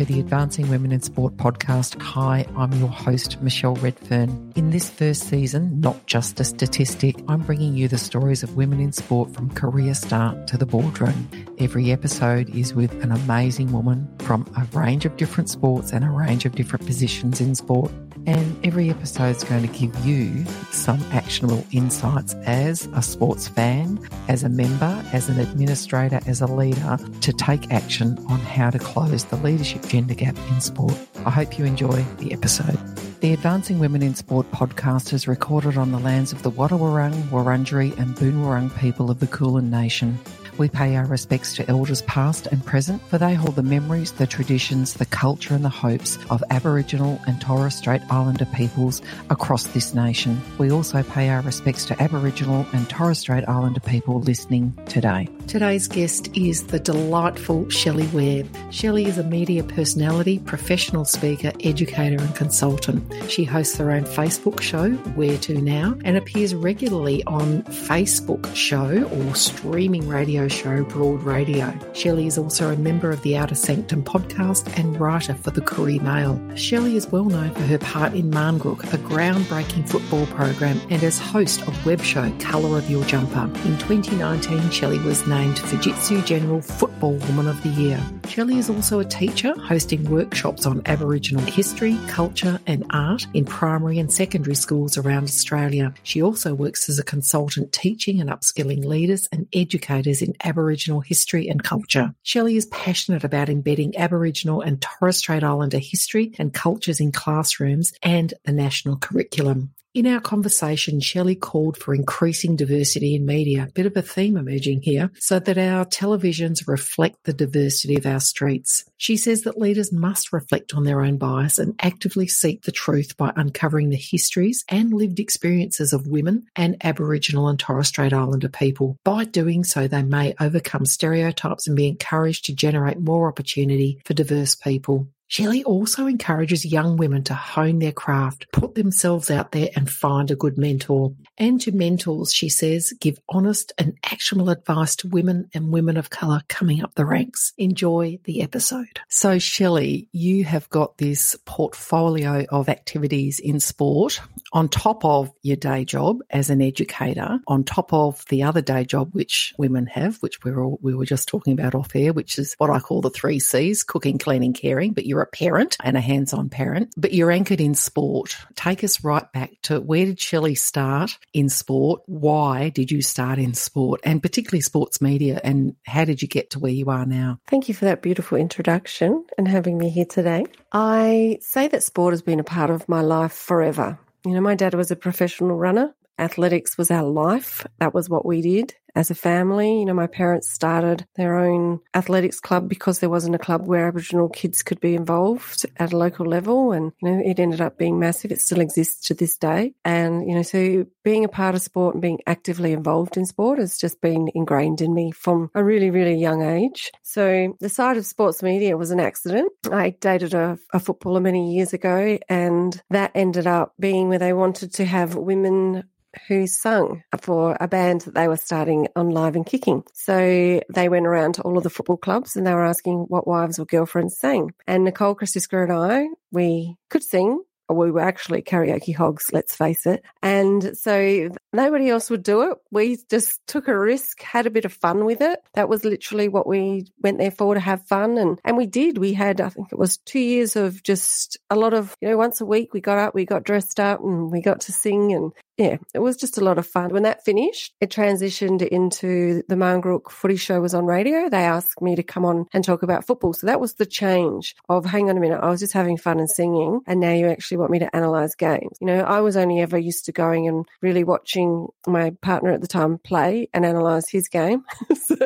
to the Advancing Women in Sport podcast. Hi, I'm your host, Michelle Redfern. In this first season, not just a statistic, I'm bringing you the stories of women in sport from career start to the boardroom. Every episode is with an amazing woman from a range of different sports and a range of different positions in sport. And every episode is going to give you some actionable insights as a sports fan, as a member, as an administrator, as a leader to take action on how to close the leadership gender gap in sport. I hope you enjoy the episode. The Advancing Women in Sport podcast is recorded on the lands of the Wadawurrung, Wurundjeri, and Boonwurrung people of the Kulin Nation. We pay our respects to elders past and present, for they hold the memories, the traditions, the culture, and the hopes of Aboriginal and Torres Strait Islander peoples across this nation. We also pay our respects to Aboriginal and Torres Strait Islander people listening today. Today's guest is the delightful Shelley Ware. Shelley is a media personality, professional speaker, educator, and consultant. She hosts her own Facebook show, Ware2Now, and appears regularly on Facebook show or streaming radio show Broad Radio. Shelley is also a member of the Outer Sanctum podcast and writer for the Koori Mail. Shelley is well known for her part in Marngrook, a groundbreaking football program, and as host of web show Colour of Your Jumper. In 2019, Shelley was named Fujitsu General Football Woman of the Year. Shelley is also a teacher, hosting workshops on Aboriginal history, culture, and art in primary and secondary schools around Australia. She also works as a consultant teaching and upskilling leaders and educators in Aboriginal history and culture. Shelley is passionate about embedding Aboriginal and Torres Strait Islander history and cultures in classrooms and the national curriculum. In our conversation, Shelley called for increasing diversity in media, a bit of a theme emerging here, so that our televisions reflect the diversity of our streets. She says that leaders must reflect on their own bias and actively seek the truth by uncovering the histories and lived experiences of women and Aboriginal and Torres Strait Islander people. By doing so, they may overcome stereotypes and be encouraged to generate more opportunity for diverse people. Shelley also encourages young women to hone their craft, put themselves out there and find a good mentor. And to mentors, she says, give honest and actionable advice to women and women of colour coming up the ranks. Enjoy the episode. So, Shelley, you have got this portfolio of activities in sport on top of your day job as an educator, on top of the other day job which women have, which we were, all, we were just talking about off air, which is what I call the three C's cooking, cleaning, caring. But you're you're a parent and a hands on parent, but you're anchored in sport. Take us right back to where did Shelley start in sport? Why did you start in sport and particularly sports media? And how did you get to where you are now? Thank you for that beautiful introduction and having me here today. I say that sport has been a part of my life forever. You know, my dad was a professional runner. Athletics was our life. That was what we did as a family. You know, my parents started their own athletics club because there wasn't a club where Aboriginal kids could be involved at a local level. And, you know, it ended up being massive. It still exists to this day. And, you know, so being a part of sport and being actively involved in sport has just been ingrained in me from a really, really young age. So the side of sports media was an accident. I dated a, a footballer many years ago and that ended up being where they wanted to have women who sung for a band that they were starting on Live and Kicking. So they went around to all of the football clubs and they were asking what wives or girlfriends sang. And Nicole Krasiska and I, we could sing we were actually karaoke hogs, let's face it. And so nobody else would do it. We just took a risk, had a bit of fun with it. That was literally what we went there for to have fun. And, and we did. We had, I think it was two years of just a lot of, you know, once a week we got up, we got dressed up and we got to sing and yeah, it was just a lot of fun. When that finished, it transitioned into the Marngrook footy show was on radio. They asked me to come on and talk about football. So that was the change of hang on a minute, I was just having fun and singing and now you actually want me to analyze games. You know, I was only ever used to going and really watching my partner at the time play and analyze his game. so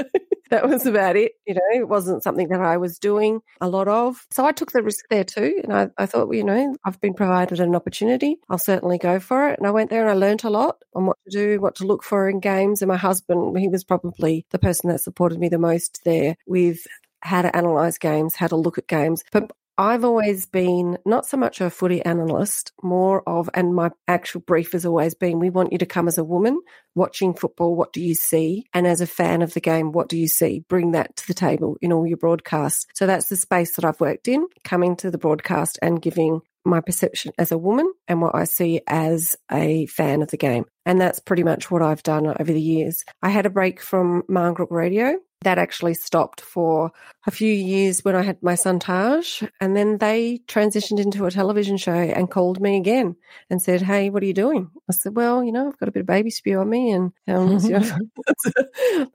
that was about it. You know, it wasn't something that I was doing a lot of. So I took the risk there too. And I, I thought, well, you know, I've been provided an opportunity. I'll certainly go for it. And I went there and I learned a lot on what to do, what to look for in games. And my husband, he was probably the person that supported me the most there with how to analyze games, how to look at games. But I've always been not so much a footy analyst, more of, and my actual brief has always been we want you to come as a woman watching football. What do you see? And as a fan of the game, what do you see? Bring that to the table in all your broadcasts. So that's the space that I've worked in, coming to the broadcast and giving my perception as a woman and what I see as a fan of the game. And that's pretty much what I've done over the years. I had a break from Marngrook Radio that actually stopped for a few years when I had my son Taj. And then they transitioned into a television show and called me again and said, Hey, what are you doing? I said, Well, you know, I've got a bit of baby spew on me and um, you know,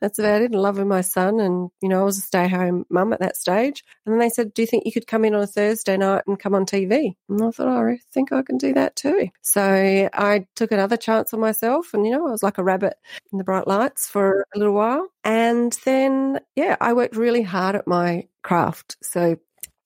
that's, about it. And loving my son. And, you know, I was a stay home mum at that stage. And then they said, Do you think you could come in on a Thursday night and come on TV? And I thought, oh, I think I can do that too. So I took another chance on myself. And, you know, I was like a rabbit in the bright lights for a little while. And then, yeah, I worked really hard at my craft. So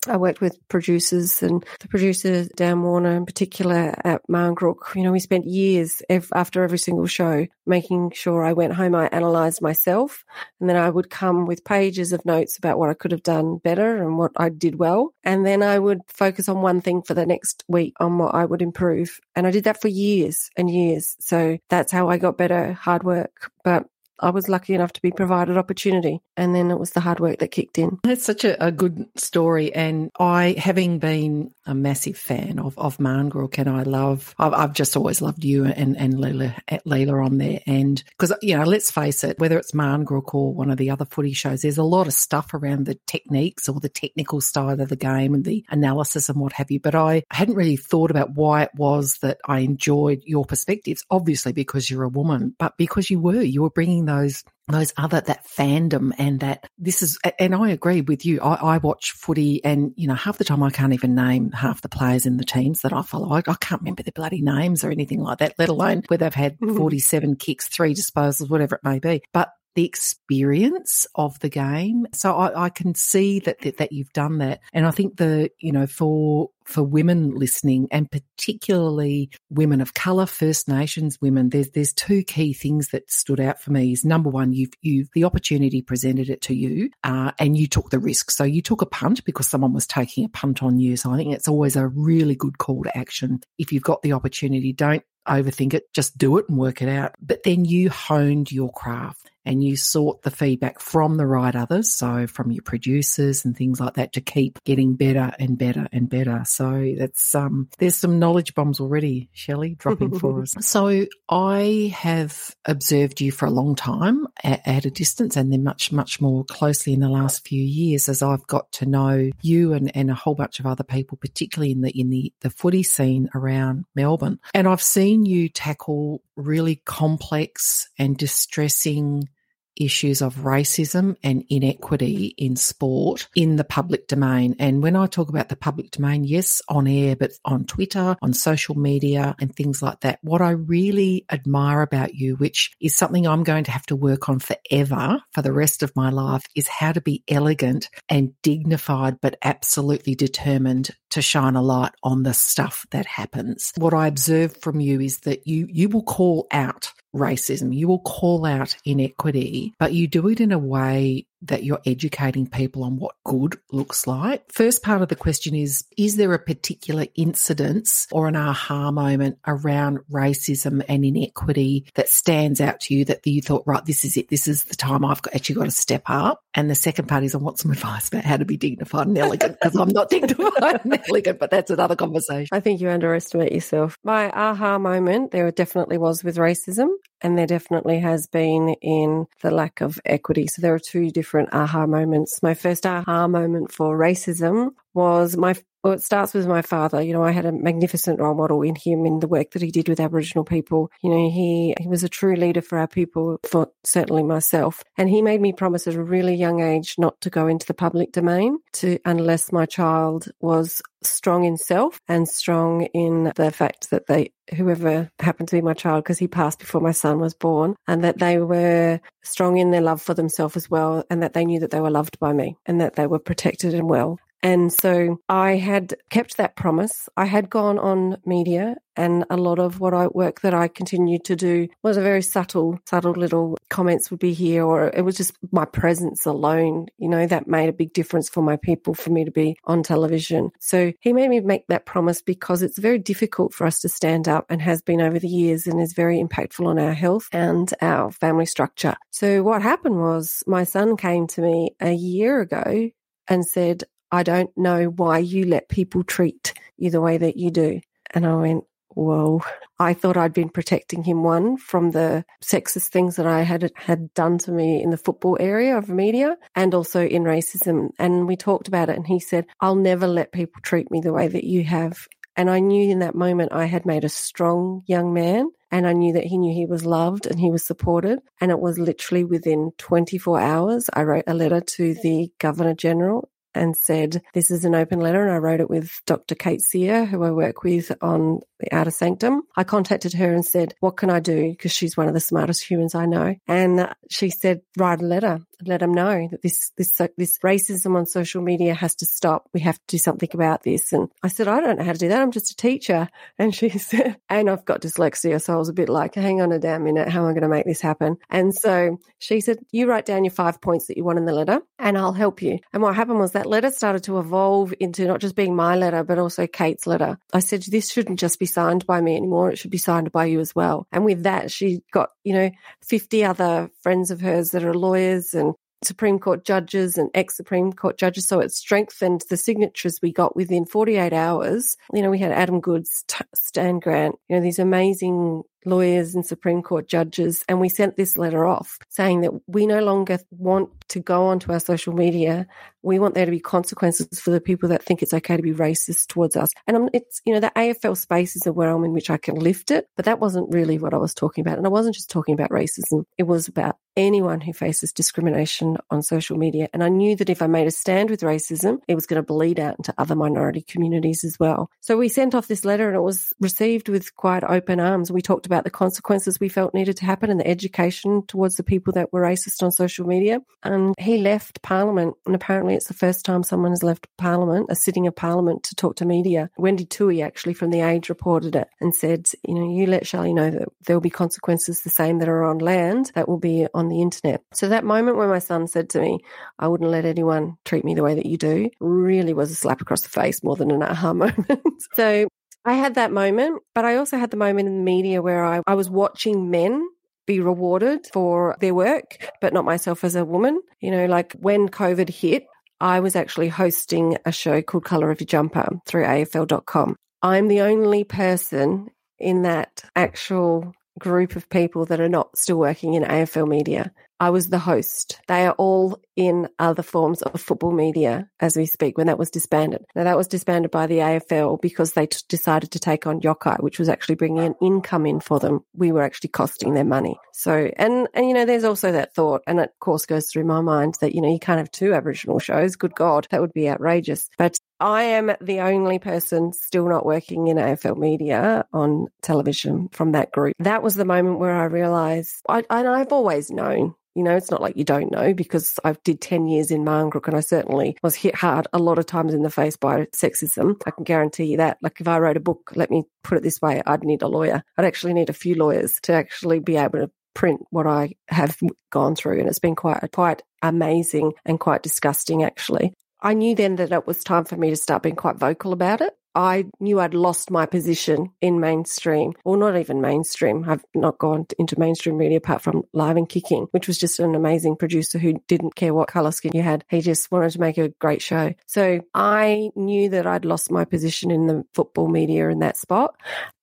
I worked with producers and the producer, Dan Warner in particular at Marngrook. You know, we spent years after every single show making sure I went home, I analysed myself, and then I would come with pages of notes about what I could have done better and what I did well. And then I would focus on one thing for the next week on what I would improve. And I did that for years and years. So that's how I got better, hard work. But I was lucky enough to be provided opportunity. And then it was the hard work that kicked in. That's such a, a good story. And I, having been a massive fan of, of Marngrook and I love, I've, I've just always loved you and, and Leila, Leila on there. And because, you know, let's face it, whether it's Marngrook or one of the other footy shows, there's a lot of stuff around the techniques or the technical style of the game and the analysis and what have you. But I hadn't really thought about why it was that I enjoyed your perspectives, obviously because you're a woman, but because you were, you were bringing those those other that fandom and that this is and I agree with you. I, I, watch footy and you know half the time I can't even name half the players in the teams that I follow. I, I can't remember their bloody names or anything like that, let alone where they've had mm-hmm. 47 kicks, three disposals, whatever it may be. But the experience of the game. So I, I can see that, that, that you've done that, and I think the you know for for women listening, and particularly women of color, First Nations women, there's there's two key things that stood out for me. Is number one, you've you the opportunity presented it to you, uh, and you took the risk. So you took a punt because someone was taking a punt on you. So I think it's always a really good call to action. If you've got the opportunity, don't overthink it, just do it and work it out. But then you honed your craft and you sought the feedback from the right others, so from your producers and things like that to keep getting better and better and better. So that's um there's some knowledge bombs already, Shelley, dropping for us. So I have observed you for a long time at, at, a distance and then much, much more closely in the last few years as I've got to know you and, and a whole bunch of other people, particularly in the in the, the footy scene around Melbourne. And I've seen you tackle really complex and distressing issues of racism and inequity in sport in the public domain. And when I talk about the public domain, yes, on air, but on Twitter, on social media, and things like that. What I really admire about you, which is something I'm going to have to work on forever for the rest of my life, is how to be elegant and dignified, but absolutely determined to shine a light on the stuff that happens. What I observe from you is that you, you will call out racism. You will call out inequity, but you do it in a way that you're educating people on what good looks like. First part of the question is Is there a particular incidence or an aha moment around racism and inequity that stands out to you that you thought, right, this is it. This is the time I've actually got to step up? And the second part is I want some advice about how to be dignified and elegant because I'm not dignified and elegant, but that's another conversation. I think you underestimate yourself. My aha moment there definitely was with racism and there definitely has been in the lack of equity. So there are two different aha moments. My first aha moment for racism was my well, it starts with my father. You know, I had a magnificent role model in him in the work that he did with Aboriginal people. You know, he, he was a true leader for our people, for certainly myself. And he made me promise at a really young age not to go into the public domain to, unless my child was strong in self and strong in the fact that they, whoever happened to be my child, because he passed before my son was born, and that they were strong in their love for themselves as well, and that they knew that they were loved by me and that they were protected and well. And so I had kept that promise. I had gone on media and a lot of what I work that I continued to do was a very subtle, subtle little comments would be here, or it was just my presence alone, you know, that made a big difference for my people for me to be on television. So he made me make that promise because it's very difficult for us to stand up and has been over the years and is very impactful on our health and our family structure. So what happened was my son came to me a year ago and said, I don't know why you let people treat you the way that you do. And I went, whoa. I thought I'd been protecting him, one, from the sexist things that I had had done to me in the football area of media and also in racism. And we talked about it and he said, I'll never let people treat me the way that you have. And I knew in that moment I had made a strong young man and I knew that he knew he was loved and he was supported. And it was literally within 24 hours, I wrote a letter to the Governor General and said, This is an open letter. And I wrote it with Dr. Kate Seear, who I work with on the Outer Sanctum. I contacted her and said, What can I do? Because she's one of the smartest humans I know. And she said, Write a letter let them know that this this this racism on social media has to stop. We have to do something about this. And I said, I don't know how to do that. I'm just a teacher. And she said, and I've got dyslexia, so I was a bit like, hang on a damn minute, how am I going to make this happen? And so she said, you write down your five points that you want in the letter, and I'll help you. And what happened was that letter started to evolve into not just being my letter, but also Kate's letter. I said, this shouldn't just be signed by me anymore; it should be signed by you as well. And with that, she got you know 50 other friends of hers that are lawyers and Supreme Court judges and ex Supreme Court judges. So it strengthened the signatures we got within 48 hours. You know, we had Adam Goodes, Stan Grant, you know, these amazing lawyers and Supreme Court judges, and we sent this letter off saying that we no longer want to go onto our social media. We want there to be consequences for the people that think it's okay to be racist towards us. And it's, you know, the AFL space is a realm in which I can lift it, but that wasn't really what I was talking about. And I wasn't just talking about racism. It was about anyone who faces discrimination on social media. And I knew that if I made a stand with racism, it was going to bleed out into other minority communities as well. So we sent off this letter and it was received with quite open arms. We talked about the consequences we felt needed to happen and the education towards the people that were racist on social media. And he left Parliament, and apparently it's the first time someone has left Parliament, a sitting of Parliament, to talk to media. Wendy Tuohy actually from The Age reported it and said, you know, you let Shelley know that there will be consequences the same that are on land that will be on the internet. So that moment when my son said to me, I wouldn't let anyone treat me the way that you do, really was a slap across the face more than an aha moment. so I had that moment, but I also had the moment in the media where I, I was watching men be rewarded for their work, but not myself as a woman. You know, like when COVID hit, I was actually hosting a show called Color of Your Jumper through AFL.com. I'm the only person in that actual group of people that are not still working in AFL media. I was the host. They are all in other forms of football media as we speak when that was disbanded. Now that was disbanded by the AFL because they t- decided to take on Yokayi, which was actually bringing an income in for them. We were actually costing them money. So, and, and, you know, there's also that thought, and it of course goes through my mind that, you know, you can't have two Aboriginal shows. Good God, that would be outrageous. But I am the only person still not working in AFL media on television from that group. That was the moment where I realized, I, and I've always known you know, it's not like you don't know because I did 10 years in Marngrook and I certainly was hit hard a lot of times in the face by sexism. I can guarantee you that. Like if I wrote a book, let me put it this way, I'd need a lawyer. I'd actually need a few lawyers to actually be able to print what I have gone through. And it's been quite, quite amazing and quite disgusting actually. I knew then that it was time for me to start being quite vocal about it. I knew I'd lost my position in mainstream, or not even mainstream. I've not gone into mainstream media apart from Live and Kicking, which was just an amazing producer who didn't care what color skin you had. He just wanted to make a great show. So I knew that I'd lost my position in the football media in that spot.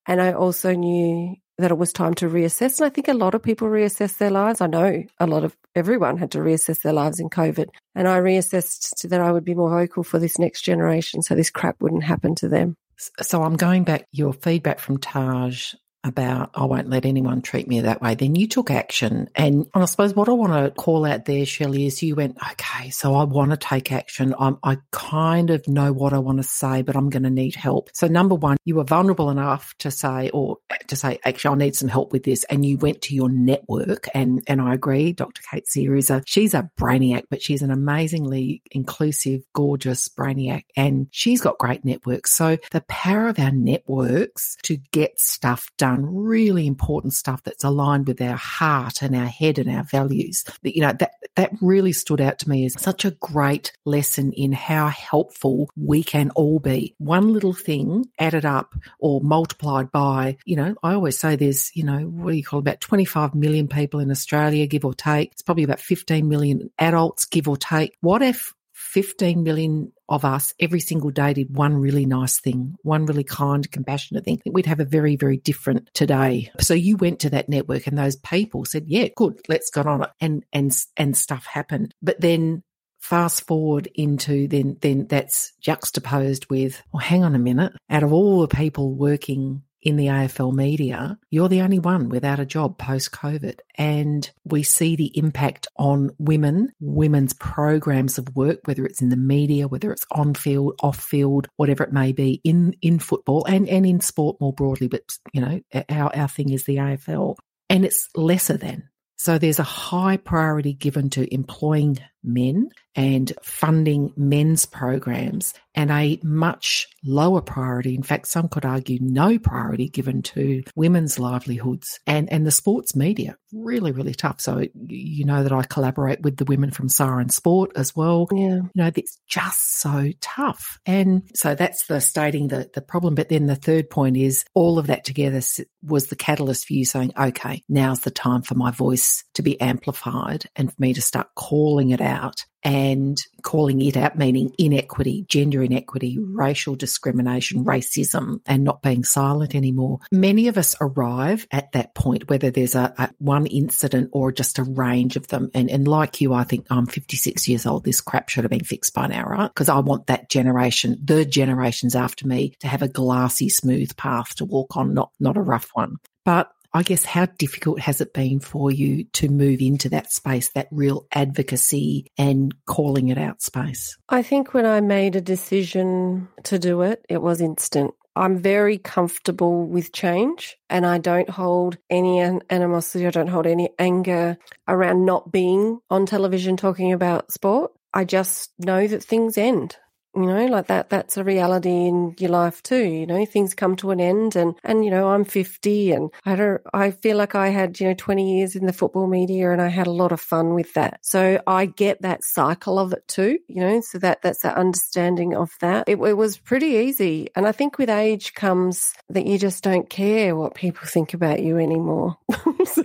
And I also knew that it was time to reassess. And I think a lot of people reassess their lives. I know a lot of everyone had to reassess their lives in COVID. And I reassessed that I would be more vocal for this next generation so this crap wouldn't happen to them. So I'm going back, your feedback from Taj about I won't let anyone treat me that way, then you took action. And I suppose what I want to call out there, Shelley, is you went, okay, so I want to take action. I'm, I kind of know what I want to say, but I'm going to need help. So number one, you were vulnerable enough to say, or to say, actually, I need some help with this. And you went to your network. And, and I agree, Dr. Kate Seear is a, she's a brainiac, but she's an amazingly inclusive, gorgeous brainiac. And she's got great networks. So the power of our networks to get stuff done, really important stuff that's aligned with our heart and our head and our values. You know, that, that really stood out to me as such a great lesson in how helpful we can all be. One little thing added up or multiplied by, you know, I always say there's, you know, what do you call it, about 25 million people in Australia, give or take. It's probably about 15 million adults, give or take. What if 15 million of us every single day did one really nice thing, one really kind, compassionate thing, we'd have a very, very different today. So you went to that network and those people said, yeah, good, let's get on it. And, and, and stuff happened. But then fast forward into then, then that's juxtaposed with, well, hang on a minute. Out of all the people working in the AFL media, you're the only one without a job post COVID. And we see the impact on women, women's programs of work, whether it's in the media, whether it's on field, off field, whatever it may be in, in football and, and in sport more broadly. But, you know, our, our thing is the AFL and it's lesser than. So there's a high priority given to employing men and funding men's programs and a much lower priority. In fact, some could argue no priority given to women's livelihoods and, and the sports media. Really, really tough. So, you know that I collaborate with the women from Siren Sport as well. Yeah. You know, it's just so tough. And so that's the stating the, the problem. But then the third point is all of that together was the catalyst for you saying, okay, now's the time for my voice to be amplified and for me to start calling it out and calling it out, meaning inequity, gender inequity, racial discrimination, racism, and not being silent anymore. Many of us arrive at that point, whether there's a, a one incident or just a range of them. And, and like you, I think I'm 56 years old. This crap should have been fixed by now, right? Because I want that generation, the generations after me, to have a glassy, smooth path to walk on, not not a rough one. But I guess how difficult has it been for you to move into that space, that real advocacy and calling it out space? I think when I made a decision to do it, it was instant. I'm very comfortable with change and I don't hold any animosity, I don't hold any anger around not being on television talking about sport. I just know that things end you know like that that's a reality in your life too you know things come to an end and and you know i'm 50 and i don't i feel like i had you know 20 years in the football media and i had a lot of fun with that so i get that cycle of it too you know so that that's that understanding of that it, it was pretty easy and i think with age comes that you just don't care what people think about you anymore so.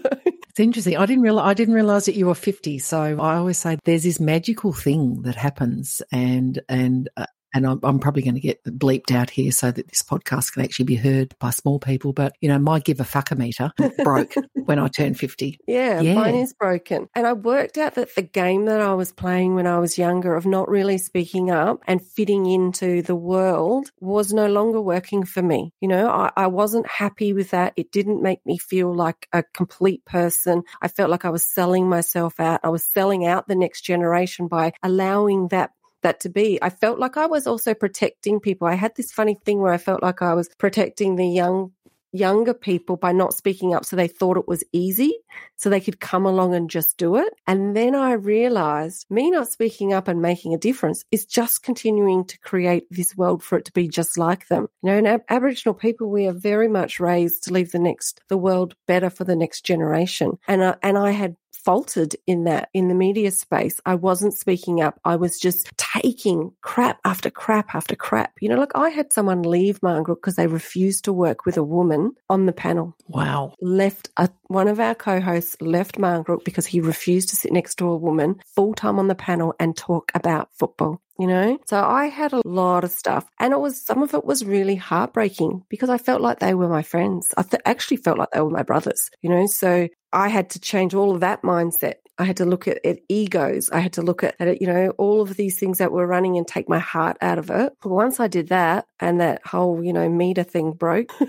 It's interesting. I didn't realize I didn't realize that you were 50. So I always say there's this magical thing that happens and and uh, and I'm, I'm probably going to get bleeped out here so that this podcast can actually be heard by small people. But, you know, my give a fucker meter broke when I turned 50. Yeah, yeah, mine is broken. And I worked out that the game that I was playing when I was younger of not really speaking up and fitting into the world was no longer working for me. You know, I, I wasn't happy with that. It didn't make me feel like a complete person. I felt like I was selling myself out. I was selling out the next generation by allowing that that to be. I felt like I was also protecting people. I had this funny thing where I felt like I was protecting the young younger people by not speaking up so they thought it was easy so they could come along and just do it and then i realized me not speaking up and making a difference is just continuing to create this world for it to be just like them you know in Ab- aboriginal people we are very much raised to leave the next the world better for the next generation and I, and i had faltered in that in the media space. I wasn't speaking up. I was just taking crap after crap after crap. You know, like I had someone leave Martin because they refused to work with a woman on the panel. Wow. Left a, one of our co-hosts left Martin because he refused to sit next to a woman full time on the panel and talk about football you know? So I had a lot of stuff and it was, some of it was really heartbreaking because I felt like they were my friends. I th- actually felt like they were my brothers, you know? So I had to change all of that mindset I had to look at, at egos. I had to look at, at, you know, all of these things that were running and take my heart out of it. But once I did that and that whole, you know, meter thing broke.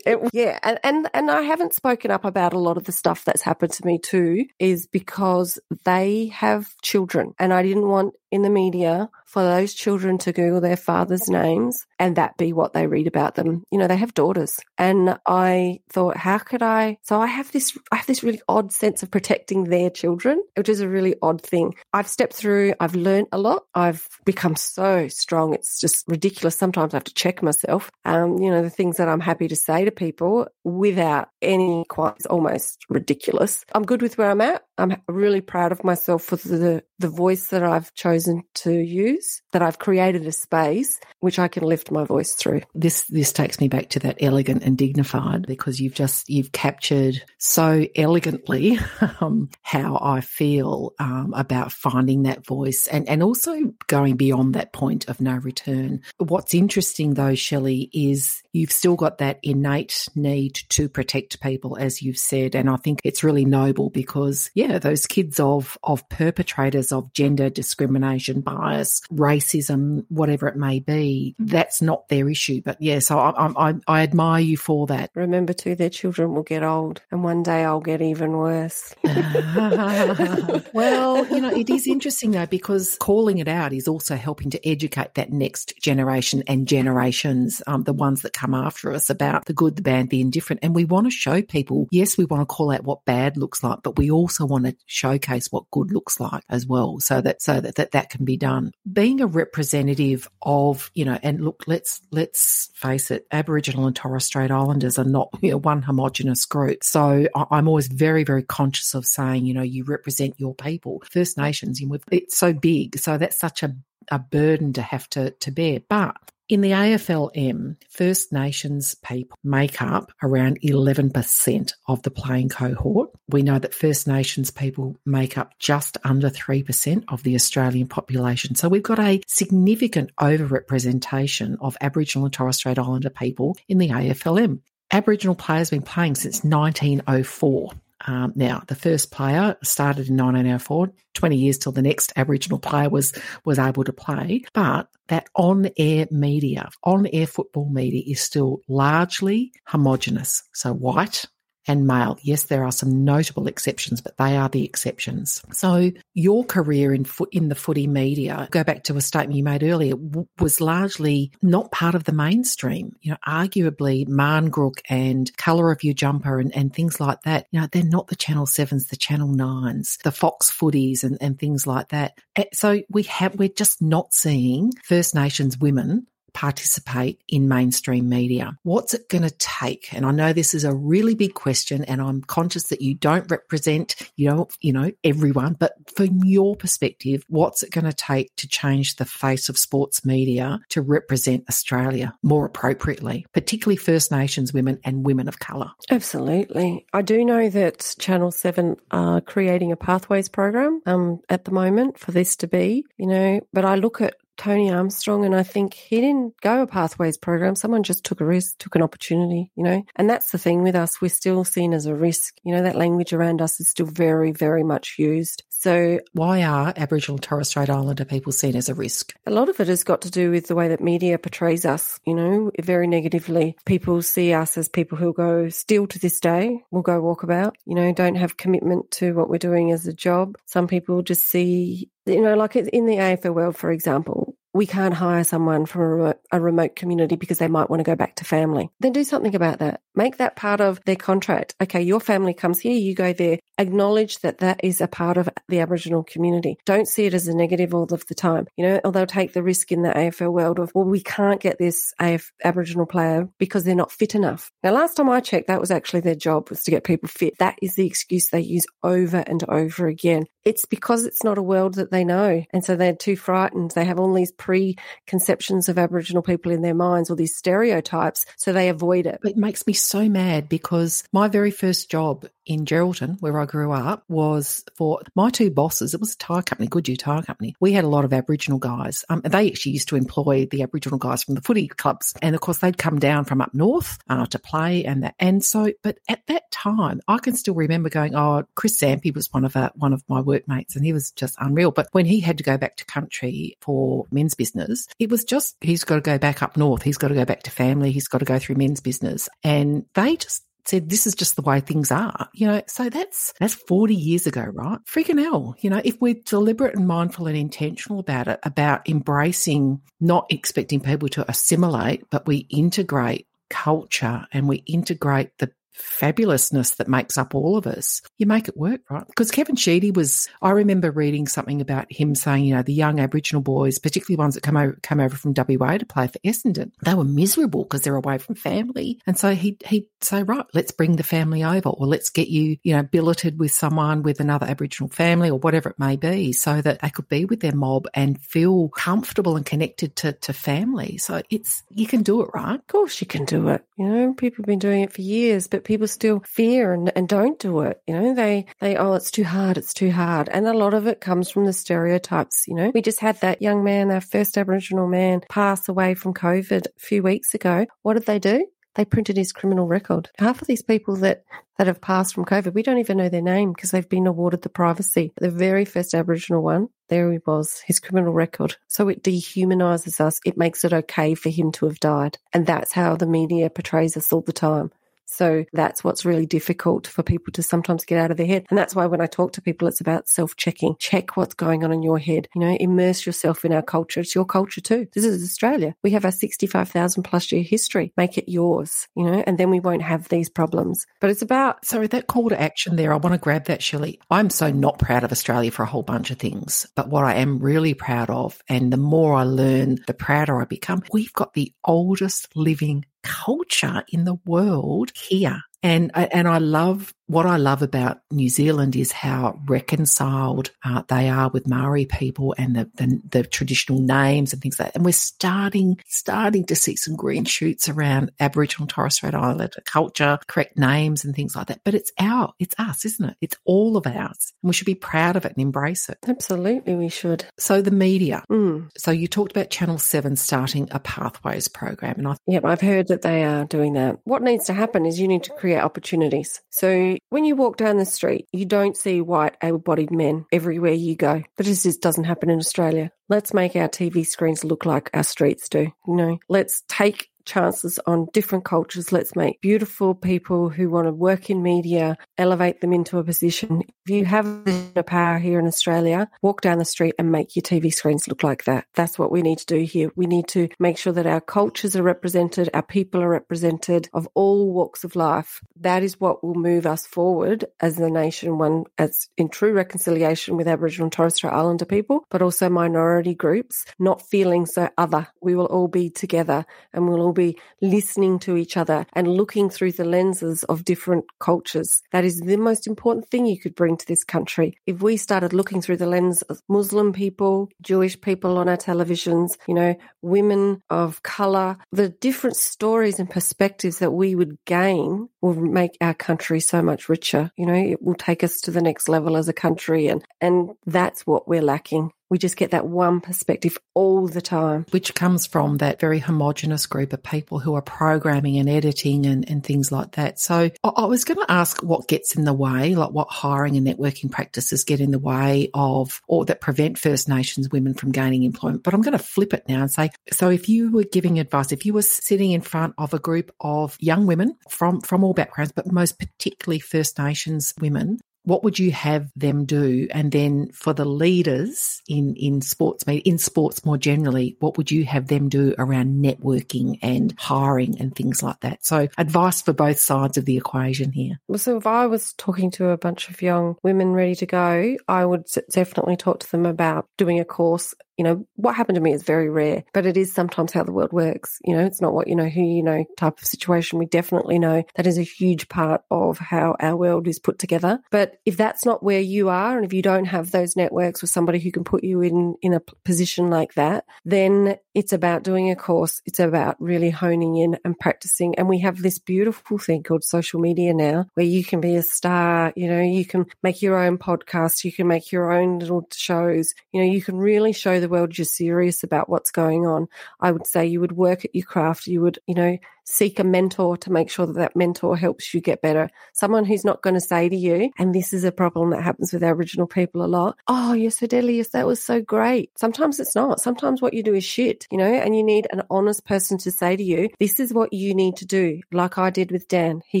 it, yeah, and, and and I haven't spoken up about a lot of the stuff that's happened to me too, is because they have children, and I didn't want in the media for those children to Google their father's names and that be what they read about them. You know, they have daughters. And I thought, how could I? So I have this, I have this really odd sense of protecting their children, which is a really odd thing. I've stepped through, I've learned a lot. I've become so strong. It's just ridiculous. Sometimes I have to check myself. Um, you know, the things that I'm happy to say to people without any quite, it's almost ridiculous. I'm good with where I'm at. I'm really proud of myself for the, the voice that I've chosen to use, that I've created a space which I can lift my voice through. This this takes me back to that elegant and dignified because you've just you've captured so elegantly um, how I feel um, about finding that voice and and also going beyond that point of no return. What's interesting though, Shelley, is you've still got that innate need to protect people, as you've said, and I think it's really noble because yeah, those kids of of perpetrators of gender discrimination, bias, racism, whatever it may be, that's not their issue. But yeah, so I, I, I admire you for that. Remember too, their children will get old, and one day I'll get even worse. well, you know, it is interesting though because calling it out is also helping to educate that next generation and generations, um, the ones that come after us, about the good, the bad, the indifferent. And we want to show people, yes, we want to call out what bad looks like, but we also want to showcase what good looks like as well, so that so that that, that can be done. Being a representative of, you know, and look, let's let's face it, Aboriginal and Torres Strait Islanders are not you know, one homogenous group. So I'm always very, very conscious of saying, you know, you represent your people. First Nations, you know, it's so big, so that's such a a burden to have to to bear. But in the AFLM, First Nations people make up around 11% of the playing cohort. We know that First Nations people make up just under 3% of the Australian population. So we've got a significant overrepresentation of Aboriginal and Torres Strait Islander people in the AFLM. Aboriginal players have been playing since 1904. Um, now, the first player started in 1904, 20 years till the next Aboriginal player was, was able to play. But that on air media, on air football media is still largely homogenous. So white, and male. Yes, there are some notable exceptions, but they are the exceptions. So your career in foot in the footy media, go back to a statement you made earlier, w- was largely not part of the mainstream. You know, arguably Marngrook and Colour of Your Jumper and, and things like that. You know, they're not the Channel Sevens, the Channel Nines, the Fox Footies and, and things like that. So we have we're just not seeing First Nations women participate in mainstream media? What's it going to take? And I know this is a really big question and I'm conscious that you don't represent, you know, you know, everyone, but from your perspective, what's it going to take to change the face of sports media to represent Australia more appropriately, particularly First Nations women and women of colour? Absolutely. I do know that Channel 7 are creating a pathways program um, at the moment for this to be, you know, but I look at Tony Armstrong, and I think he didn't go a pathways program. Someone just took a risk, took an opportunity, you know. And that's the thing with us; we're still seen as a risk. You know, that language around us is still very, very much used. So, why are Aboriginal and Torres Strait Islander people seen as a risk? A lot of it has got to do with the way that media portrays us. You know, very negatively. People see us as people who go still to this day will go walkabout. You know, don't have commitment to what we're doing as a job. Some people just see you know, like in the AFL world, for example, we can't hire someone from a remote, a remote, community because they might want to go back to family. Then do something about that. Make that part of their contract. Okay, your family comes here, you go there. Acknowledge that that is a part of the Aboriginal community. Don't see it as a negative all of the time. You know, or they'll take the risk in the AFL world of, well, we can't get this AF, Aboriginal player because they're not fit enough. Now, last time I checked, that was actually their job was to get people fit. That is the excuse they use over and over again. It's because it's not a world that they know. And so they're too frightened. They have all these preconceptions of Aboriginal people in their minds or these stereotypes. So they avoid it. It makes me so mad because my very first job in Geraldton, where I grew up, was for my two bosses. It was a tyre company, Goodyear Tyre Company. We had a lot of Aboriginal guys. Um, and they actually used to employ the Aboriginal guys from the footy clubs. And of course, they'd come down from up north uh, to play and that. And so, but at that time, I can still remember going, oh, Chris Sampi was one of our, one of my workmates and he was just unreal. But when he had to go back to country for men's business, it was just, he's got to go back up north. He's got to go back to family. He's got to go through men's business. And they just said this is just the way things are. You know, so that's that's 40 years ago, right? Freaking hell. You know, if we're deliberate and mindful and intentional about it, about embracing not expecting people to assimilate, but we integrate culture and we integrate the fabulousness that makes up all of us, you make it work, right? Because Kevin Sheedy was, I remember reading something about him saying, you know, the young Aboriginal boys, particularly ones that come over, come over from WA to play for Essendon, they were miserable because they're away from family. And so he, he'd say, right, let's bring the family over or let's get you, you know, billeted with someone with another Aboriginal family or whatever it may be so that they could be with their mob and feel comfortable and connected to, to family. So it's, you can do it, right? Of course you can do it. You know, people have been doing it for years, but people still fear and, and don't do it. You know, they, they, oh, it's too hard. It's too hard. And a lot of it comes from the stereotypes. You know, we just had that young man, our first Aboriginal man pass away from COVID a few weeks ago. What did they do? they printed his criminal record. Half of these people that, that have passed from COVID, we don't even know their name because they've been awarded the privacy. The very first Aboriginal one, there he was, his criminal record. So it dehumanises us. It makes it okay for him to have died. And that's how the media portrays us all the time. So that's what's really difficult for people to sometimes get out of their head. And that's why when I talk to people, it's about self checking. Check what's going on in your head. You know, immerse yourself in our culture. It's your culture too. This is Australia. We have our 65,000 plus year history. Make it yours, you know, and then we won't have these problems. But it's about. Sorry, that call to action there, I want to grab that, Shelley. I'm so not proud of Australia for a whole bunch of things. But what I am really proud of, and the more I learn, the prouder I become, we've got the oldest living culture in the world here. And, and I love what I love about New Zealand is how reconciled uh, they are with Maori people and the, the, the traditional names and things like that. And we're starting starting to see some green shoots around Aboriginal and Torres Strait Islander culture, correct names and things like that. But it's our, it's us, isn't it? It's all of ours, and we should be proud of it and embrace it. Absolutely, we should. So the media. Mm. So you talked about Channel Seven starting a Pathways program, and I yep, I've heard that they are doing that. What needs to happen is you need to create opportunities. So when you walk down the street, you don't see white, able bodied men everywhere you go. But this just doesn't happen in Australia. Let's make our TV screens look like our streets do. You know, let's take chances on different cultures. Let's make beautiful people who want to work in media, elevate them into a position. If you have the power here in Australia, walk down the street and make your TV screens look like that. That's what we need to do here. We need to make sure that our cultures are represented, our people are represented of all walks of life. That is what will move us forward as a nation, one as in true reconciliation with Aboriginal and Torres Strait Islander people, but also minority groups, not feeling so other. We will all be together and we'll all be listening to each other and looking through the lenses of different cultures. That is the most important thing you could bring to this country. If we started looking through the lens of Muslim people, Jewish people on our televisions, you know, women of color, the different stories and perspectives that we would gain will make our country so much richer. You know, it will take us to the next level as a country. And, and that's what we're lacking. We just get that one perspective all the time. Which comes from that very homogenous group of people who are programming and editing and, and things like that. So I was going to ask what gets in the way, like what hiring and networking practices get in the way of or that prevent First Nations women from gaining employment. But I'm going to flip it now and say, so if you were giving advice, if you were sitting in front of a group of young women from, from all backgrounds, but most particularly First Nations women, what would you have them do? And then for the leaders in, in sports, in sports more generally, what would you have them do around networking and hiring and things like that? So advice for both sides of the equation here. Well, so if I was talking to a bunch of young women ready to go, I would definitely talk to them about doing a course you know, what happened to me is very rare, but it is sometimes how the world works. You know, it's not what you know, who you know type of situation. We definitely know that is a huge part of how our world is put together. But if that's not where you are, and if you don't have those networks with somebody who can put you in, in a position like that, then it's about doing a course. It's about really honing in and practicing. And we have this beautiful thing called social media now where you can be a star. You know, you can make your own podcast. You can make your own little shows. You know, you can really show the the world you're serious about what's going on, I would say you would work at your craft. You would, you know, seek a mentor to make sure that that mentor helps you get better. Someone who's not going to say to you, and this is a problem that happens with Aboriginal people a lot. Oh, you're so that was so great. Sometimes it's not. Sometimes what you do is shit, you know, and you need an honest person to say to you, this is what you need to do. Like I did with Dan. He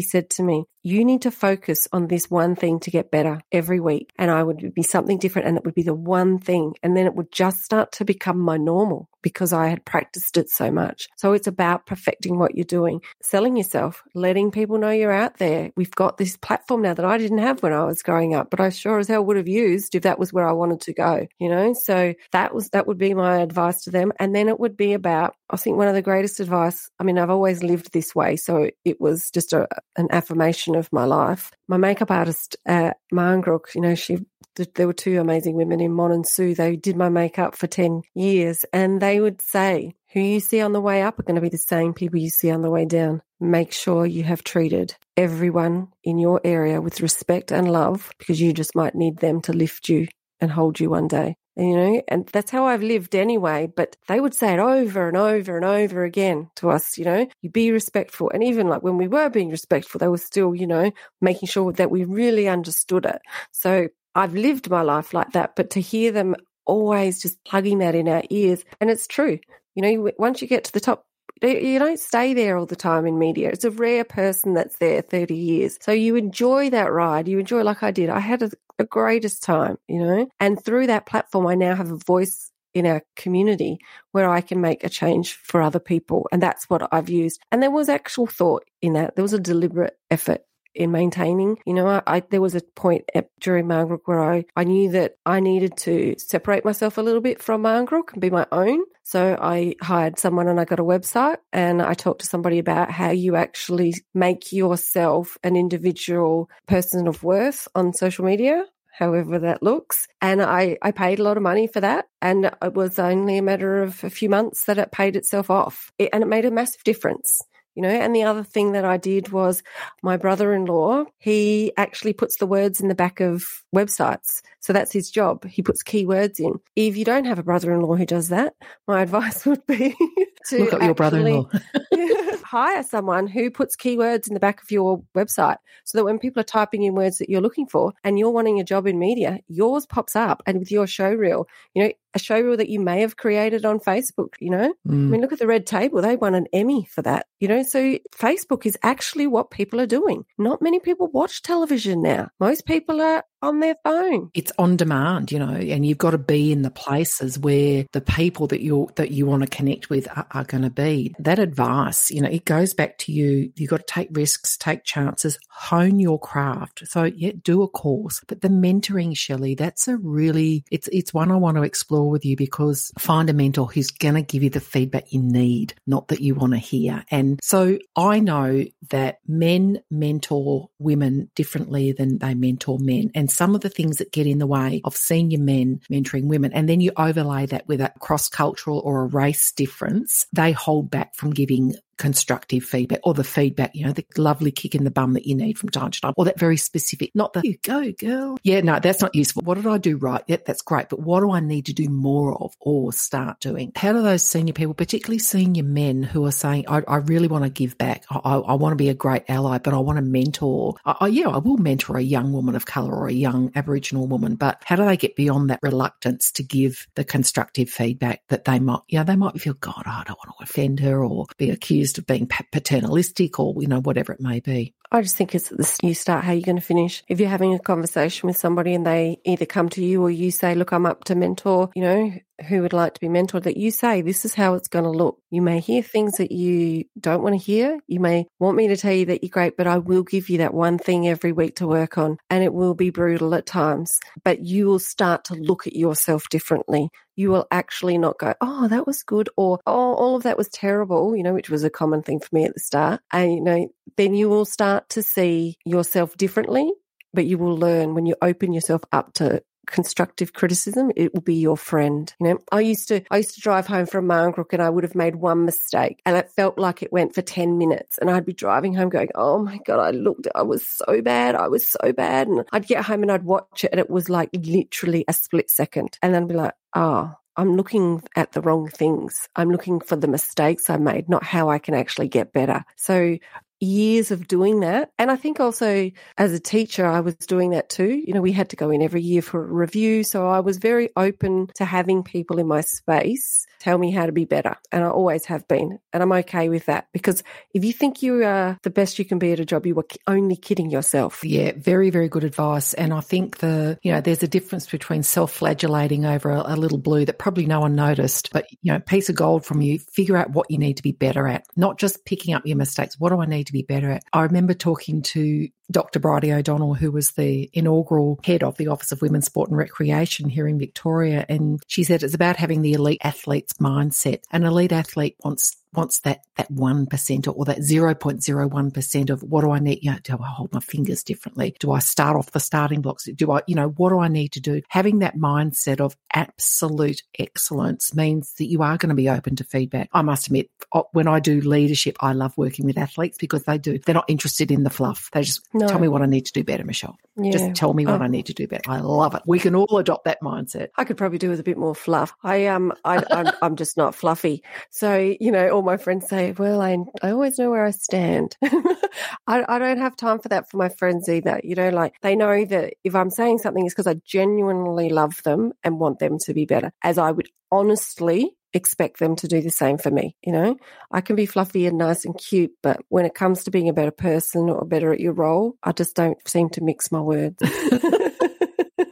said to me, you need to focus on this one thing to get better every week. And I would be something different and it would be the one thing. And then it would just start to become my normal because I had practiced it so much. So it's about perfecting what you're doing, selling yourself, letting people know you're out there. We've got this platform now that I didn't have when I was growing up, but I sure as hell would have used if that was where I wanted to go, you know? So that was, that would be my advice to them. And then it would be about, I think one of the greatest advice, I mean, I've always lived this way. So it was just a, an affirmation of my life. My makeup artist uh, at Marngrook, you know, she there were two amazing women in Mon and Sue. They did my makeup for 10 years and they would say, who you see on the way up are going to be the same people you see on the way down. Make sure you have treated everyone in your area with respect and love because you just might need them to lift you and hold you one day. You know, and that's how I've lived anyway. But they would say it over and over and over again to us, you know, you be respectful. And even like when we were being respectful, they were still, you know, making sure that we really understood it. So I've lived my life like that, but to hear them always just plugging that in our ears, and it's true. You know, once you get to the top, you don't stay there all the time in media. It's a rare person that's there 30 years. So you enjoy that ride. You enjoy, like I did. I had a, a greatest time, you know, and through that platform, I now have a voice in our community where I can make a change for other people. And that's what I've used. And there was actual thought in that. There was a deliberate effort in maintaining. You know, I, I there was a point at, during Marngrook where I, I knew that I needed to separate myself a little bit from Marngrook and be my own. So I hired someone and I got a website and I talked to somebody about how you actually make yourself an individual person of worth on social media however that looks. And I, I paid a lot of money for that. And it was only a matter of a few months that it paid itself off. It, and it made a massive difference you know and the other thing that i did was my brother-in-law he actually puts the words in the back of websites. So that's his job. He puts keywords in. If you don't have a brother-in-law who does that my advice would be to look at your brother-in-law. hire someone who puts keywords in the back of your website so that when people are typing in words that you're looking for and you're wanting a job in media yours pops up and with your show reel you know a show reel that you may have created on Facebook, you know? Mm. I mean, look at the Red Table. They won an Emmy for that, you know? So Facebook is actually what people are doing. Not many people watch television now. Most people are on their phone. It's on demand, you know, and you've got to be in the places where the people that you that you want to connect with are, are going to be. That advice, you know, it goes back to you. You've got to take risks, take chances, hone your craft. So yeah, do a course. But the mentoring, Shelley, that's a really it's it's one I want to explore with you because find a mentor who's going to give you the feedback you need, not that you want to hear. And so I know that men mentor women differently than they mentor men. And some of the things that get in the way of senior men mentoring women. And then you overlay that with a cross cultural or a race difference, they hold back from giving constructive feedback or the feedback, you know, the lovely kick in the bum that you need from time to time or that very specific, not the, you go girl. Yeah, no, that's not useful. What did I do right? Yep, that's great. But what do I need to do more of or start doing? How do those senior people, particularly senior men who are saying, I, I really want to give back. I, I, I, want to be a great ally, but I want to mentor. I, yeah, I will mentor a young woman of colour or a young Aboriginal woman, but how do they get beyond that reluctance to give the constructive feedback that they might, you know, they might feel, God, I don't want to offend her or be accused accused of being paternalistic or, you know, whatever it may be. I just think it's the you start how you're going to finish. If you're having a conversation with somebody and they either come to you or you say, look, I'm up to mentor, you know, who would like to be mentored, that you say, this is how it's going to look. You may hear things that you don't want to hear. You may want me to tell you that you're great, but I will give you that one thing every week to work on. And it will be brutal at times, but you will start to look at yourself differently you will actually not go, oh, that was good, or oh, all of that was terrible, you know, which was a common thing for me at the start. And, you know, then you will start to see yourself differently but you will learn when you open yourself up to constructive criticism, it will be your friend. You know, I used to, I used to drive home from Marngrook and I would have made one mistake and it felt like it went for 10 minutes and I'd be driving home going, Oh my God, I looked, I was so bad. I was so bad. And I'd get home and I'd watch it and it was like literally a split second. And then I'd be like, Oh, I'm looking at the wrong things. I'm looking for the mistakes I made, not how I can actually get better. So years of doing that. And I think also as a teacher, I was doing that too. You know, we had to go in every year for a review. So I was very open to having people in my space tell me how to be better. And I always have been. And I'm okay with that because if you think you are the best you can be at a job, you are only kidding yourself. Yeah, very, very good advice. And I think the, you know, there's a difference between self flagellating over a, a little blue that probably no one noticed, but, you know, piece of gold from you, figure out what you need to be better at, not just picking up your mistakes. What do I need to be better at. I remember talking to Dr. Bridie O'Donnell, who was the inaugural head of the Office of Women's Sport and Recreation here in Victoria. And she said it's about having the elite athlete's mindset. An elite athlete wants wants that that one percent or that zero point zero one percent of what do I need? You know, do I hold my fingers differently? Do I start off the starting blocks? Do I, you know, what do I need to do? Having that mindset of absolute excellence means that you are going to be open to feedback. I must admit, when I do leadership, I love working with athletes because they do. They're not interested in the fluff. They just no. tell me what I need to do better, Michelle. Yeah. Just tell me what oh. I need to do better. I love it. We can all adopt that mindset. I could probably do with a bit more fluff. I um, I, I'm, I'm just not fluffy. So you know all my friends say, well, I, I always know where I stand. I, I don't have time for that for my friends either. You know, like they know that if I'm saying something, it's because I genuinely love them and want them to be better, as I would honestly expect them to do the same for me. You know, I can be fluffy and nice and cute, but when it comes to being a better person or better at your role, I just don't seem to mix my words.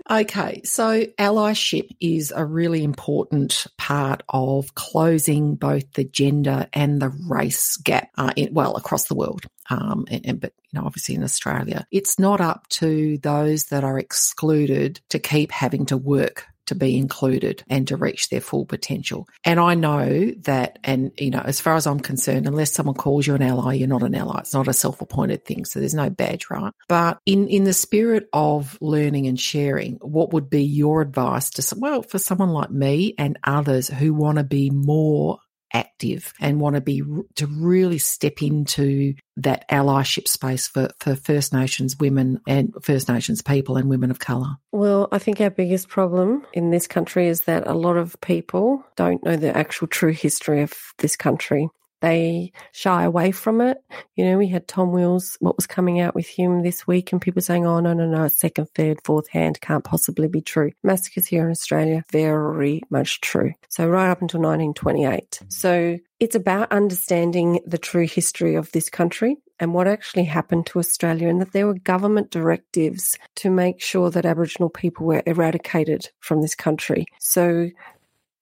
Okay, so allyship is a really important part of closing both the gender and the race gap, uh, in, well, across the world. Um, and, and, but you know, obviously in Australia, it's not up to those that are excluded to keep having to work to be included and to reach their full potential. And I know that, and you know, as far as I'm concerned, unless someone calls you an ally, you're not an ally. It's not a self-appointed thing. So there's no badge, right? But in, in the spirit of learning and sharing, what would be your advice to, well, for someone like me and others who want to be more active and want to be to really step into that allyship space for, for First Nations women and First Nations people and women of colour? Well, I think our biggest problem in this country is that a lot of people don't know the actual true history of this country they shy away from it. You know, we had Tom Wills, what was coming out with him this week, and people saying, oh, no, no, no, second, third, fourth hand can't possibly be true. Massacres here in Australia, very much true. So, right up until 1928. So, it's about understanding the true history of this country and what actually happened to Australia, and that there were government directives to make sure that Aboriginal people were eradicated from this country. So,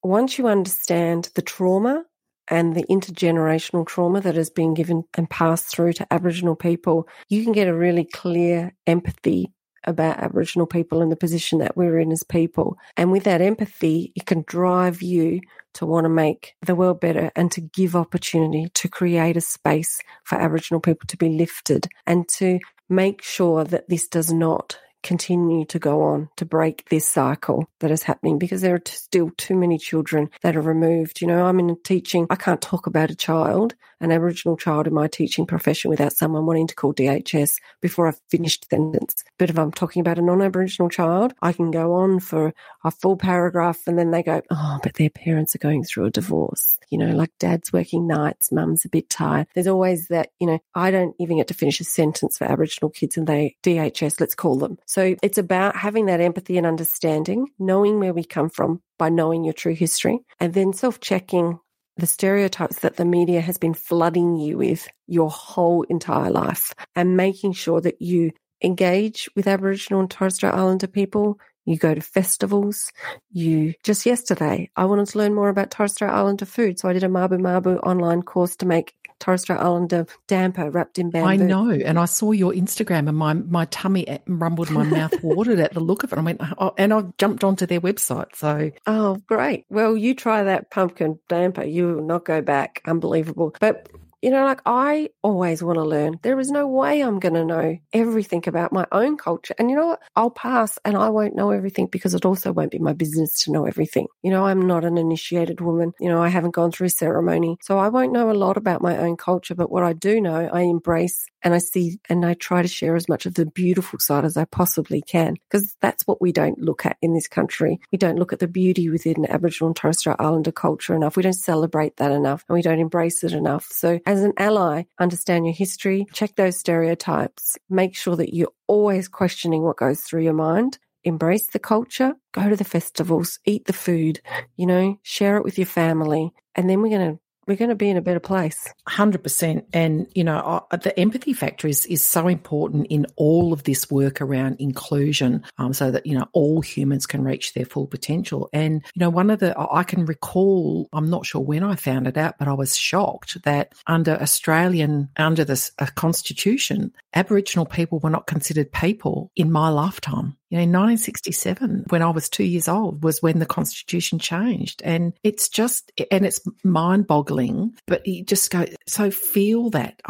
once you understand the trauma and the intergenerational trauma that has been given and passed through to Aboriginal people, you can get a really clear empathy about Aboriginal people and the position that we're in as people. And with that empathy, it can drive you to want to make the world better and to give opportunity to create a space for Aboriginal people to be lifted and to make sure that this does not continue to go on to break this cycle that is happening because there are still too many children that are removed. You know, I'm in teaching, I can't talk about a child, an Aboriginal child in my teaching profession without someone wanting to call DHS before I've finished the sentence. But if I'm talking about a non Aboriginal child, I can go on for a full paragraph and then they go, oh, but their parents are going through a divorce. You know, like dad's working nights, mum's a bit tired. There's always that, you know, I don't even get to finish a sentence for Aboriginal kids and they DHS, let's call them. So it's about having that empathy and understanding, knowing where we come from by knowing your true history, and then self checking the stereotypes that the media has been flooding you with your whole entire life and making sure that you engage with Aboriginal and Torres Strait Islander people. You go to festivals. You just yesterday, I wanted to learn more about Torres Strait Islander food. So I did a Mabu Mabu online course to make Torres Strait Islander damper wrapped in bamboo. I know. And I saw your Instagram and my, my tummy rumbled, my mouth watered at the look of it. I went, oh, and I jumped onto their website. So, oh, great. Well, you try that pumpkin damper. You will not go back. Unbelievable. But you know, like I always want to learn. There is no way I'm going to know everything about my own culture. And you know what? I'll pass and I won't know everything because it also won't be my business to know everything. You know, I'm not an initiated woman. You know, I haven't gone through ceremony. So I won't know a lot about my own culture. But what I do know, I embrace and I see and I try to share as much of the beautiful side as I possibly can because that's what we don't look at in this country. We don't look at the beauty within Aboriginal and Torres Strait Islander culture enough. We don't celebrate that enough and we don't embrace it enough. So as an ally, understand your history, check those stereotypes, make sure that you're always questioning what goes through your mind. Embrace the culture, go to the festivals, eat the food, you know, share it with your family. And then we're going to we're going to be in a better place. 100%. And, you know, the empathy factor is, is so important in all of this work around inclusion um, so that, you know, all humans can reach their full potential. And, you know, one of the, I can recall, I'm not sure when I found it out, but I was shocked that under Australian, under the constitution, Aboriginal people were not considered people in my lifetime. You know, in 1967, when I was two years old, was when the Constitution changed. And it's just, and it's mind boggling, but you just go, so feel that.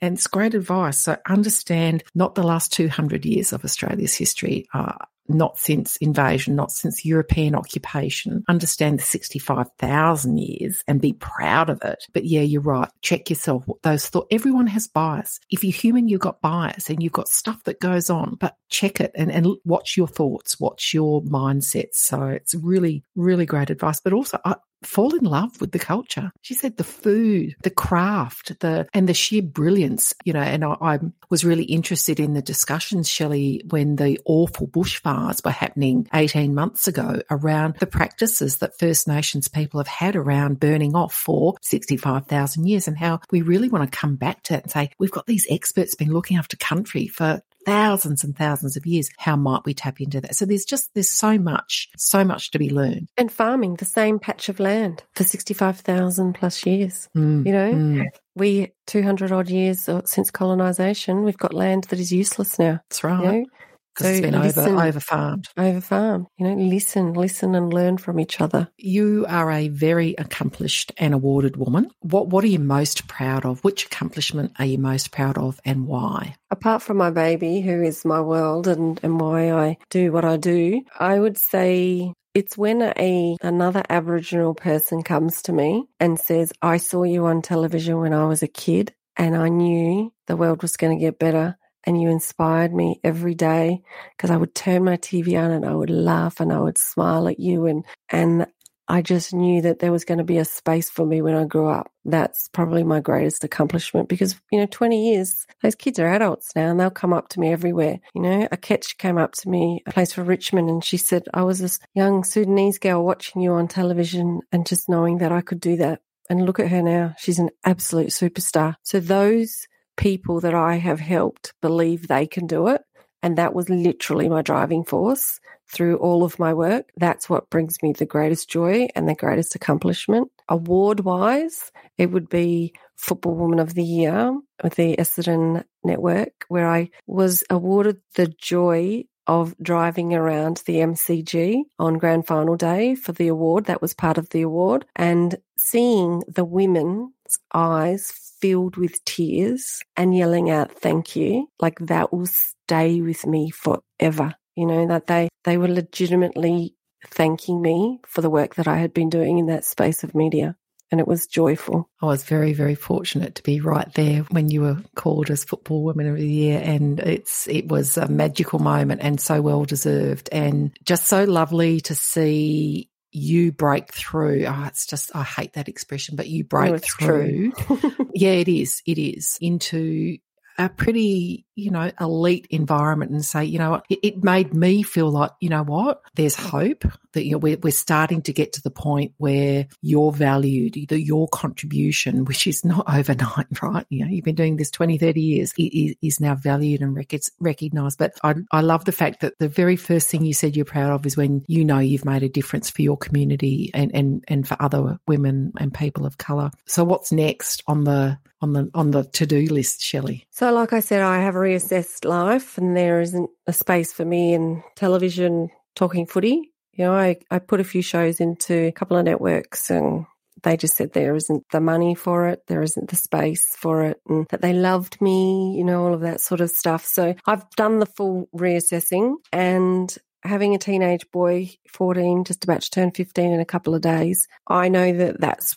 And it's great advice. So understand not the last 200 years of Australia's history, uh, not since invasion, not since European occupation. Understand the 65,000 years and be proud of it. But yeah, you're right. Check yourself. Those thoughts, everyone has bias. If you're human, you've got bias and you've got stuff that goes on, but check it and, and watch your thoughts, watch your mindset. So it's really, really great advice. But also, I, fall in love with the culture. She said the food, the craft, the and the sheer brilliance, you know. And I, I was really interested in the discussions, Shelley, when the awful bushfires were happening 18 months ago around the practices that First Nations people have had around burning off for 65,000 years and how we really want to come back to that and say, we've got these experts been looking after country for thousands and thousands of years. How might we tap into that? So there's just, there's so much, so much to be learned. And farming, the same patch of land for 65,000 plus years. Mm, you know, mm. we 200 odd years since colonization, we've got land that is useless now. That's right. You know? Because so it's been listen, over over farmed. Over farmed. You know, listen, listen and learn from each other. You are a very accomplished and awarded woman. What what are you most proud of? Which accomplishment are you most proud of and why? Apart from my baby, who is my world and, and why I do what I do, I would say it's when a another Aboriginal person comes to me and says, I saw you on television when I was a kid and I knew the world was going to get better and you inspired me every day because I would turn my TV on and I would laugh and I would smile at you and and I just knew that there was going to be a space for me when I grew up. That's probably my greatest accomplishment because, you know, 20 years, those kids are adults now and they'll come up to me everywhere. You know, Akec came up to me, a place for Richmond, and she said, I was this young Sudanese girl watching you on television and just knowing that I could do that. And look at her now. She's an absolute superstar. So those people that I have helped believe they can do it. And that was literally my driving force through all of my work. That's what brings me the greatest joy and the greatest accomplishment. Award wise, it would be Football Woman of the Year with the Essendon Network, where I was awarded the joy of driving around the MCG on grand final day for the award. That was part of the award. And seeing the women's eyes filled with tears and yelling out, thank you, like that will stay with me forever. You know, that they, they were legitimately thanking me for the work that I had been doing in that space of media. And it was joyful. I was very, very fortunate to be right there when you were called as Football Women of the Year. And it's, it was a magical moment and so well deserved and just so lovely to see you break through. Oh, it's just, I hate that expression, but you break oh, through. yeah, it is. It is into a pretty, you know, elite environment and say, you know it, it, made me feel like, you know what, there's hope. That you know we're, we're starting to get to the point where you're valued, either your contribution, which is not overnight, right? You know, you've been doing this 20, 30 years, is, is now valued and recognized. But I, I love the fact that the very first thing you said you're proud of is when you know you've made a difference for your community and, and, and for other women and people of colour. So what's next on the on the on the to do list, Shelley? So, like I said, I have reassessed life, and there isn't a space for me in television talking footy. You know, I, I put a few shows into a couple of networks and they just said there isn't the money for it, there isn't the space for it, and that they loved me, you know, all of that sort of stuff. So I've done the full reassessing and having a teenage boy, 14, just about to turn 15 in a couple of days, I know that that's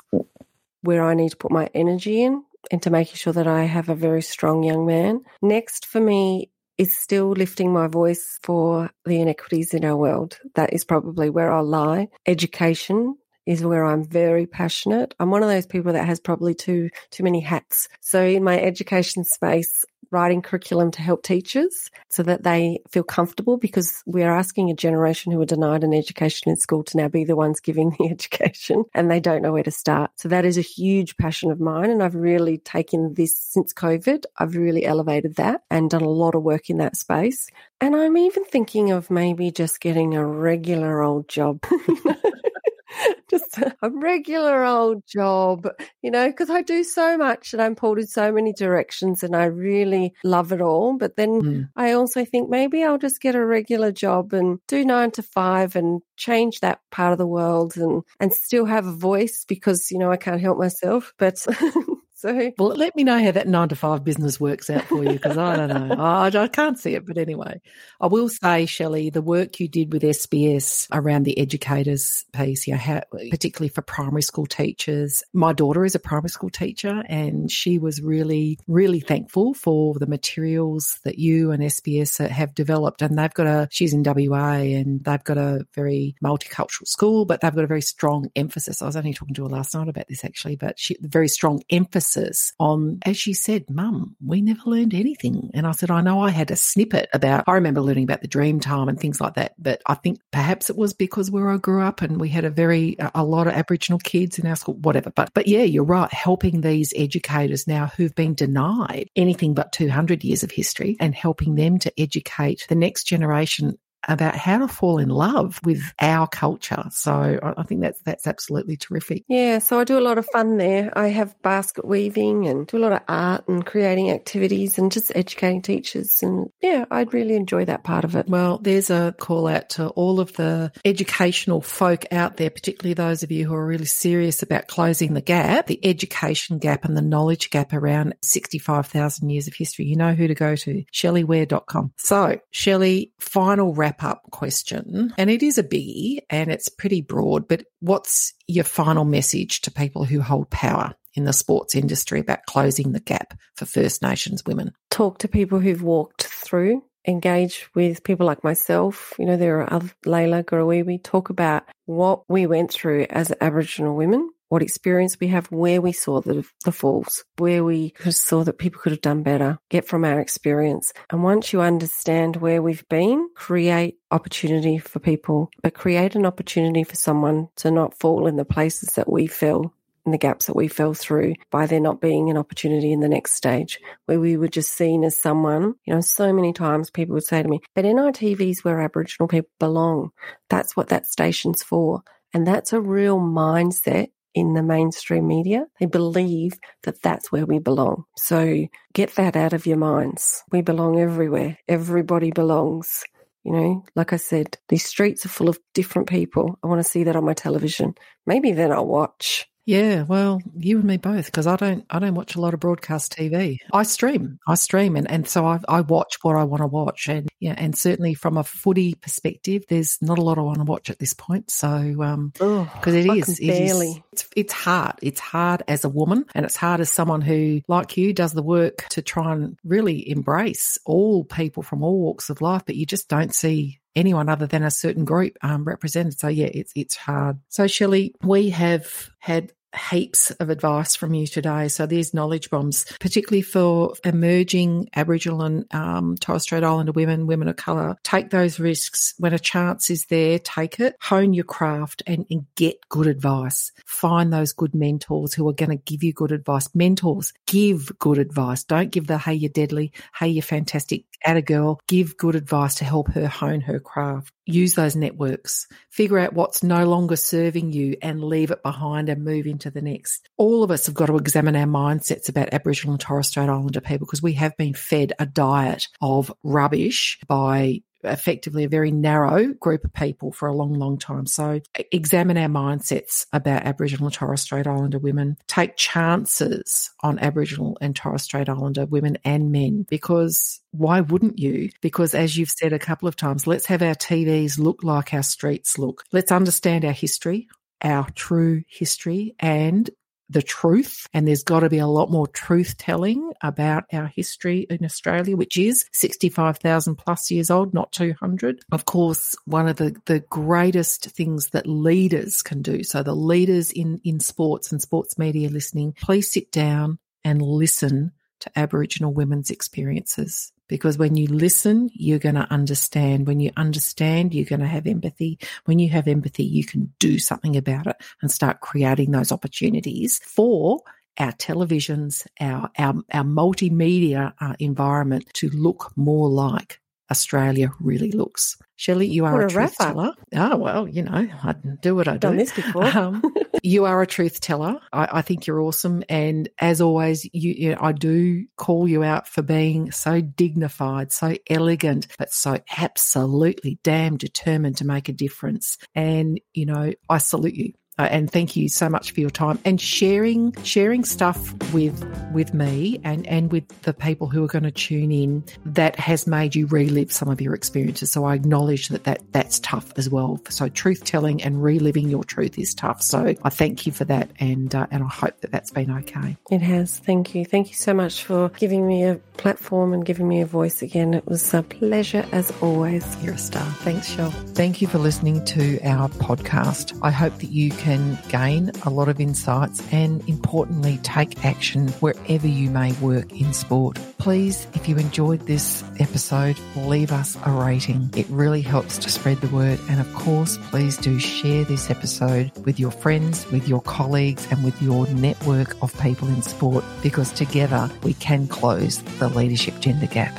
where I need to put my energy in into making sure that I have a very strong young man. Next for me is still lifting my voice for the inequities in our world. That is probably where I'll lie. Education is where I'm very passionate. I'm one of those people that has probably too too many hats. So in my education space, writing curriculum to help teachers so that they feel comfortable because we are asking a generation who are denied an education in school to now be the ones giving the education and they don't know where to start. So that is a huge passion of mine. And I've really taken this since COVID. I've really elevated that and done a lot of work in that space. And I'm even thinking of maybe just getting a regular old job. just a regular old job, you know, because I do so much and I'm pulled in so many directions and I really love it all. But then mm. I also think maybe I'll just get a regular job and do nine to five and change that part of the world and, and still have a voice because, you know, I can't help myself. But So, well, let me know how that nine to five business works out for you because I don't know. I, I, can't see it. But anyway, I will say, Shelley, the work you did with SBS around the educators piece, you know, how, particularly for primary school teachers. My daughter is a primary school teacher and she was really, really thankful for the materials that you and SBS have developed. And they've got a, she's in WA and they've got a very multicultural school, but they've got a very strong emphasis. I was only talking to her last night about this actually, but she, very strong emphasis emphasis on, as she said, Mum, we never learned anything. And I said, I know I had a snippet about, I remember learning about the dream time and things like that. But I think perhaps it was because where I grew up and we had a very, a lot of Aboriginal kids in our school, whatever. But, but yeah, you're right. Helping these educators now who've been denied anything but 200 years of history and helping them to educate the next generation about how to fall in love with our culture. So I think that's that's absolutely terrific. Yeah, so I do a lot of fun there. I have basket weaving and do a lot of art and creating activities and just educating teachers and yeah, I'd really enjoy that part of it. Well, there's a call out to all of the educational folk out there, particularly those of you who are really serious about closing the gap, the education gap and the knowledge gap around 65,000 years of history. You know who to go to, shelleyware.com. So, Shelley, final wrap wrap up question, and it is a biggie and it's pretty broad, but what's your final message to people who hold power in the sports industry about closing the gap for First Nations women? Talk to people who've walked through engage with people like myself. You know, there are other, Leila Gurruwiwi, talk about what we went through as Aboriginal women what experience we have, where we saw the, the falls, where we saw that people could have done better, get from our experience. And once you understand where we've been, create opportunity for people, but create an opportunity for someone to not fall in the places that we fell in the gaps that we fell through by there not being an opportunity in the next stage where we were just seen as someone, you know, so many times people would say to me, but NITV is where Aboriginal people belong. That's what that station's for. And that's a real mindset in the mainstream media. They believe that that's where we belong. So get that out of your minds. We belong everywhere. Everybody belongs. You know, like I said, these streets are full of different people. I want to see that on my television. Maybe then I'll watch. Yeah, well, you and me both because I don't I don't watch a lot of broadcast TV. I stream, I stream, and, and so I, I watch what I want to watch, and yeah, and certainly from a footy perspective, there's not a lot I want to watch at this point. So, um, because it is, it is, it's, it's hard. It's hard as a woman, and it's hard as someone who, like you, does the work to try and really embrace all people from all walks of life, but you just don't see anyone other than a certain group um, represented. So yeah, it's it's hard. So Shelley, we have had heaps of advice from you today. So these knowledge bombs, particularly for emerging Aboriginal and um, Torres Strait Islander women, women of colour, take those risks when a chance is there. Take it, hone your craft, and, and get good advice. Find those good mentors who are going to give you good advice. Mentors give good advice. Don't give the hey you're deadly, hey you're fantastic at a girl. Give good advice to help her hone her craft use those networks, figure out what's no longer serving you and leave it behind and move into the next. All of us have got to examine our mindsets about Aboriginal and Torres Strait Islander people because we have been fed a diet of rubbish by effectively a very narrow group of people for a long, long time. So examine our mindsets about Aboriginal and Torres Strait Islander women. Take chances on Aboriginal and Torres Strait Islander women and men because why wouldn't you? Because as you've said a couple of times, let's have our TVs look like our streets look. Let's understand our history our true history and the truth. And there's got to be a lot more truth telling about our history in Australia, which is 65,000 plus years old, not 200. Of course, one of the, the greatest things that leaders can do. So the leaders in, in sports and sports media listening, please sit down and listen to Aboriginal women's experiences because when you listen, you're going to understand. When you understand, you're going to have empathy. When you have empathy, you can do something about it and start creating those opportunities for our televisions, our, our, our multimedia uh, environment to look more like Australia really looks. Shelley, you are what a, a truth teller. Oh, well, you know, I do what I do. Done this before. Um, you are a truth teller. I, I, think you're awesome. And as always, you, you know, I do call you out for being so dignified, so elegant, but so absolutely damn determined to make a difference. And, you know, I salute you uh, and thank you so much for your time and sharing sharing stuff with with me and and with the people who are going to tune in that has made you relive some of your experiences. So i acknowledge that, that that's tough as well. So truth telling and reliving your truth is tough. So i thank you for that and uh, and i hope that that's been okay. It has. Thank you. Thank you so much for giving me a platform and giving me a voice again. It was a pleasure as always. You're a star. Thanks shell. Thank you for listening to our podcast. I hope that you can gain a lot of insights and importantly, take action wherever you may work in sport. Please, if you enjoyed this episode, leave us a rating. It really helps to spread the word. And of course, please do share this episode with your friends, with your colleagues, and with your network of people in sport because together we can close the leadership gender gap.